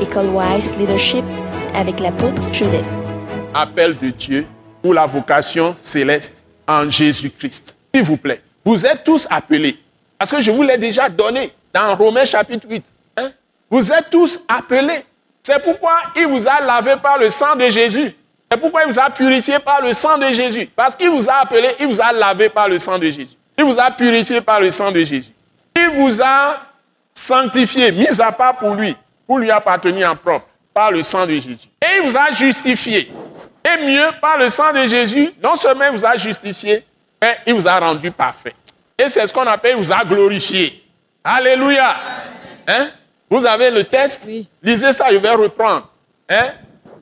École Wise Leadership avec l'apôtre Joseph. Appel de Dieu pour la vocation céleste en Jésus-Christ. S'il vous plaît, vous êtes tous appelés. Parce que je vous l'ai déjà donné dans Romains chapitre 8. hein? Vous êtes tous appelés. C'est pourquoi il vous a lavé par le sang de Jésus. C'est pourquoi il vous a purifié par le sang de Jésus. Parce qu'il vous a appelé, il vous a lavé par le sang de Jésus. Il vous a purifié par le sang de Jésus. Il vous a sanctifié, mis à part pour lui, pour lui appartenir en propre, par le sang de Jésus. Et il vous a justifié. Et mieux, par le sang de Jésus, non seulement il vous a justifié, mais il vous a rendu parfait. Et c'est ce qu'on appelle, il vous a glorifié. Alléluia. Hein? Vous avez le test? Oui. Lisez ça, je vais reprendre. Hein?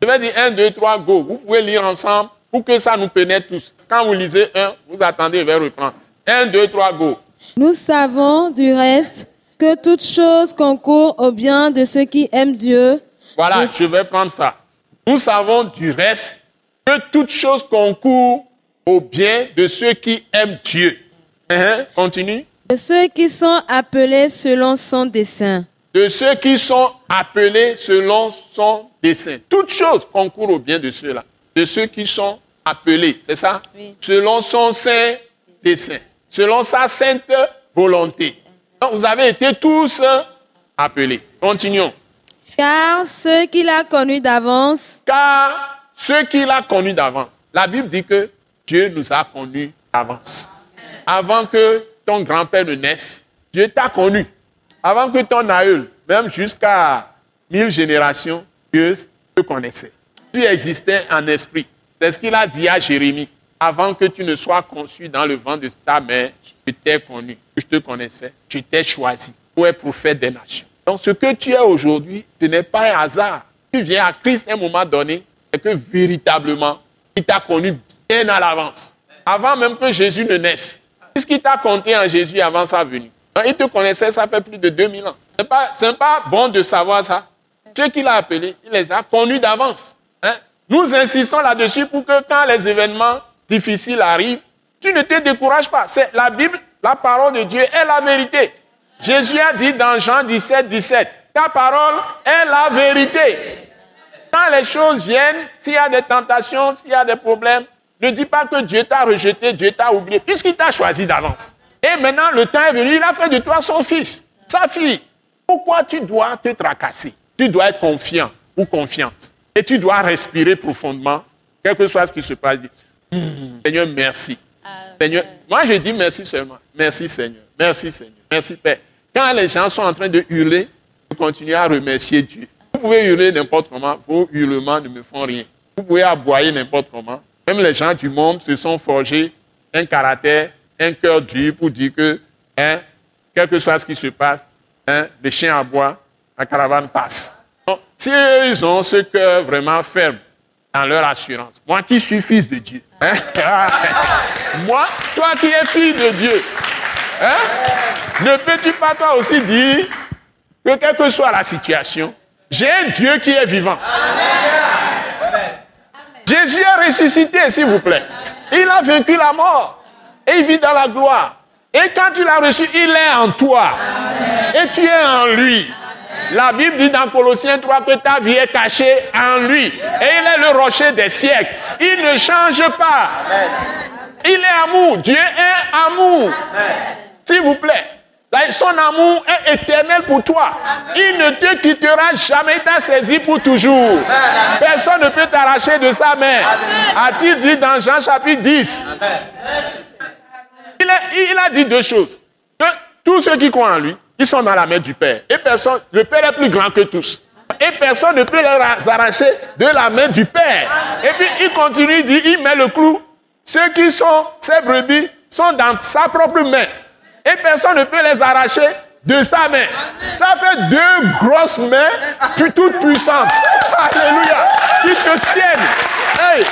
Je vais dire 1, 2, 3, go. Vous pouvez lire ensemble pour que ça nous pénètre tous. Quand vous lisez 1, vous attendez, je vais reprendre. 1, 2, 3, go. Nous savons du reste que toute chose concourt au bien de ceux qui aiment Dieu. Voilà, je vais prendre ça. Nous savons du reste que toute chose concourt au bien de ceux qui aiment Dieu. Hein? Continue. De ceux qui sont appelés selon son dessein. De ceux qui sont appelés selon son dessein. Toute chose concourt au bien de ceux-là. De ceux qui sont appelés, c'est ça? Oui. Selon son saint dessein. Selon sa sainte volonté. Donc, vous avez été tous appelés. Continuons. Car ceux qu'il a connus d'avance, Car ceux qu'il a connus d'avance, la Bible dit que Dieu nous a connus d'avance. Avant que ton grand-père ne naisse, Dieu t'a connu. Avant que ton aïeul, même jusqu'à mille générations, Dieu te connaissait. Tu existais en esprit. C'est ce qu'il a dit à Jérémie. Avant que tu ne sois conçu dans le ventre de ta mère, je t'ai connu, je te connaissais, je t'ai choisi pour être prophète des nations. Donc ce que tu es aujourd'hui, ce n'est pas un hasard. Tu viens à Christ à un moment donné et que véritablement, il t'a connu bien à l'avance. Avant même que Jésus ne naisse. Puisqu'il t'a compté en Jésus avant sa venue? Il te connaissait, ça fait plus de 2000 ans. Ce n'est pas, c'est pas bon de savoir ça. Ceux qu'il a appelés, il les a connus d'avance. hein. Nous insistons là-dessus pour que quand les événements difficiles arrivent, tu ne te décourages pas. C'est la Bible, la parole de Dieu est la vérité. Jésus a dit dans Jean 17, 17, ta parole est la vérité. Quand les choses viennent, s'il y a des tentations, s'il y a des problèmes, ne dis pas que Dieu t'a rejeté, Dieu t'a oublié, puisqu'il t'a choisi d'avance. Et maintenant, le temps est venu, il a fait de toi son fils, sa fille. Pourquoi tu dois te tracasser? Tu dois être confiant ou confiante. Et tu dois respirer profondément, quel que soit ce qui se passe. Seigneur, merci. Seigneur, moi je dis merci seulement. Merci Seigneur. Merci Seigneur. Merci Père. Quand les gens sont en train de hurler, vous continuez à remercier Dieu. Vous pouvez hurler n'importe comment, vos hurlements ne me font rien. Vous pouvez aboyer n'importe comment. Même les gens du monde se sont forgés un caractère, un cœur dur pour dire que, hein, quel que soit ce qui se passe, hein, les chiens aboient, la caravane passe. Donc, si ils ont ce cœur vraiment ferme dans leur assurance, moi qui suis fils de Dieu, hein, moi, toi qui es fille de Dieu, hein, ne peux-tu pas toi aussi dire que quelle que soit la situation, j'ai un Dieu qui est vivant. Jésus est ressuscité, s'il vous plaît. Il a vaincu la mort et il vit dans la gloire. Et quand tu l'as reçu, il est en toi. Et tu es en lui. La Bible dit dans Colossiens 3 que ta vie est cachée en lui. Et il est le rocher des siècles. Il ne change pas. Il est amour. Dieu est amour. S'il vous plaît. Son amour est éternel pour toi. Il ne te quittera jamais. Il t'a saisi pour toujours. Personne ne peut t'arracher de sa main. A-t-il dit dans Jean chapitre 10 il a, il a dit deux choses. Que tous ceux qui croient en lui, ils sont dans la main du Père. Et personne, le Père est plus grand que tous. Et personne ne peut les arracher de la main du Père. Et puis il continue, il dit, il met le clou. Ceux qui sont ses brebis sont dans sa propre main. Et personne ne peut les arracher de sa main. Ça fait deux grosses mains, puis toutes puissantes. Alléluia. Qui te tiennent. Hey,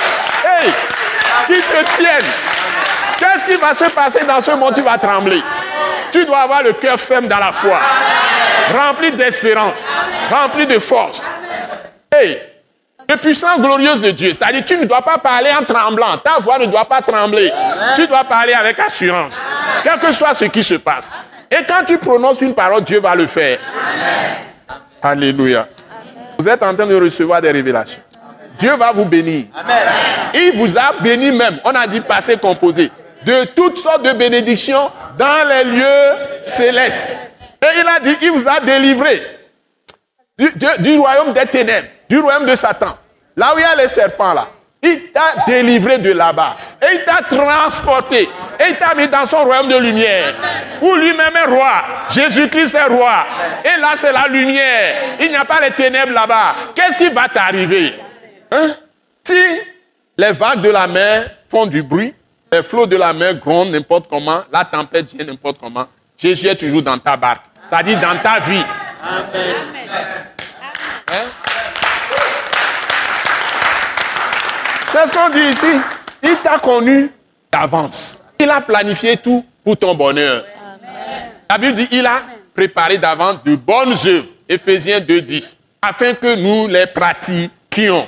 hey, qui te tiennent. Qu'est-ce qui va se passer dans ce monde? Tu vas trembler. Tu dois avoir le cœur ferme dans la foi, rempli d'espérance, rempli de force. Hey, de puissance glorieuse de Dieu. C'est-à-dire, tu ne dois pas parler en tremblant. Ta voix ne doit pas trembler. Tu dois parler avec assurance, quel que soit ce qui se passe. Et quand tu prononces une parole, Dieu va le faire. Alléluia. Vous êtes en train de recevoir des révélations. Dieu va vous bénir. Il vous a béni même. On a dit passé composé. De toutes sortes de bénédictions dans les lieux célestes. Et il a dit, il vous a délivré du, royaume des ténèbres, du royaume de Satan. Là où il y a les serpents là. Il t'a délivré de là-bas. Et il t'a transporté. Et il t'a mis dans son royaume de lumière. Où lui-même est roi. Jésus-Christ est roi. Et là, c'est la lumière. Il n'y a pas les ténèbres là-bas. Qu'est-ce qui va t'arriver? Hein? Si les vagues de la mer font du bruit, les flots de la mer grondent n'importe comment, la tempête vient n'importe comment, Jésus est toujours dans ta barque. C'est-à-dire dans ta vie. Amen. Hein? C'est ce qu'on dit ici. Il t'a connu d'avance. Il a planifié tout pour ton bonheur. La Bible dit il a préparé d'avance de bonnes œuvres. Éphésiens 2.10. Afin que nous les pratiquions.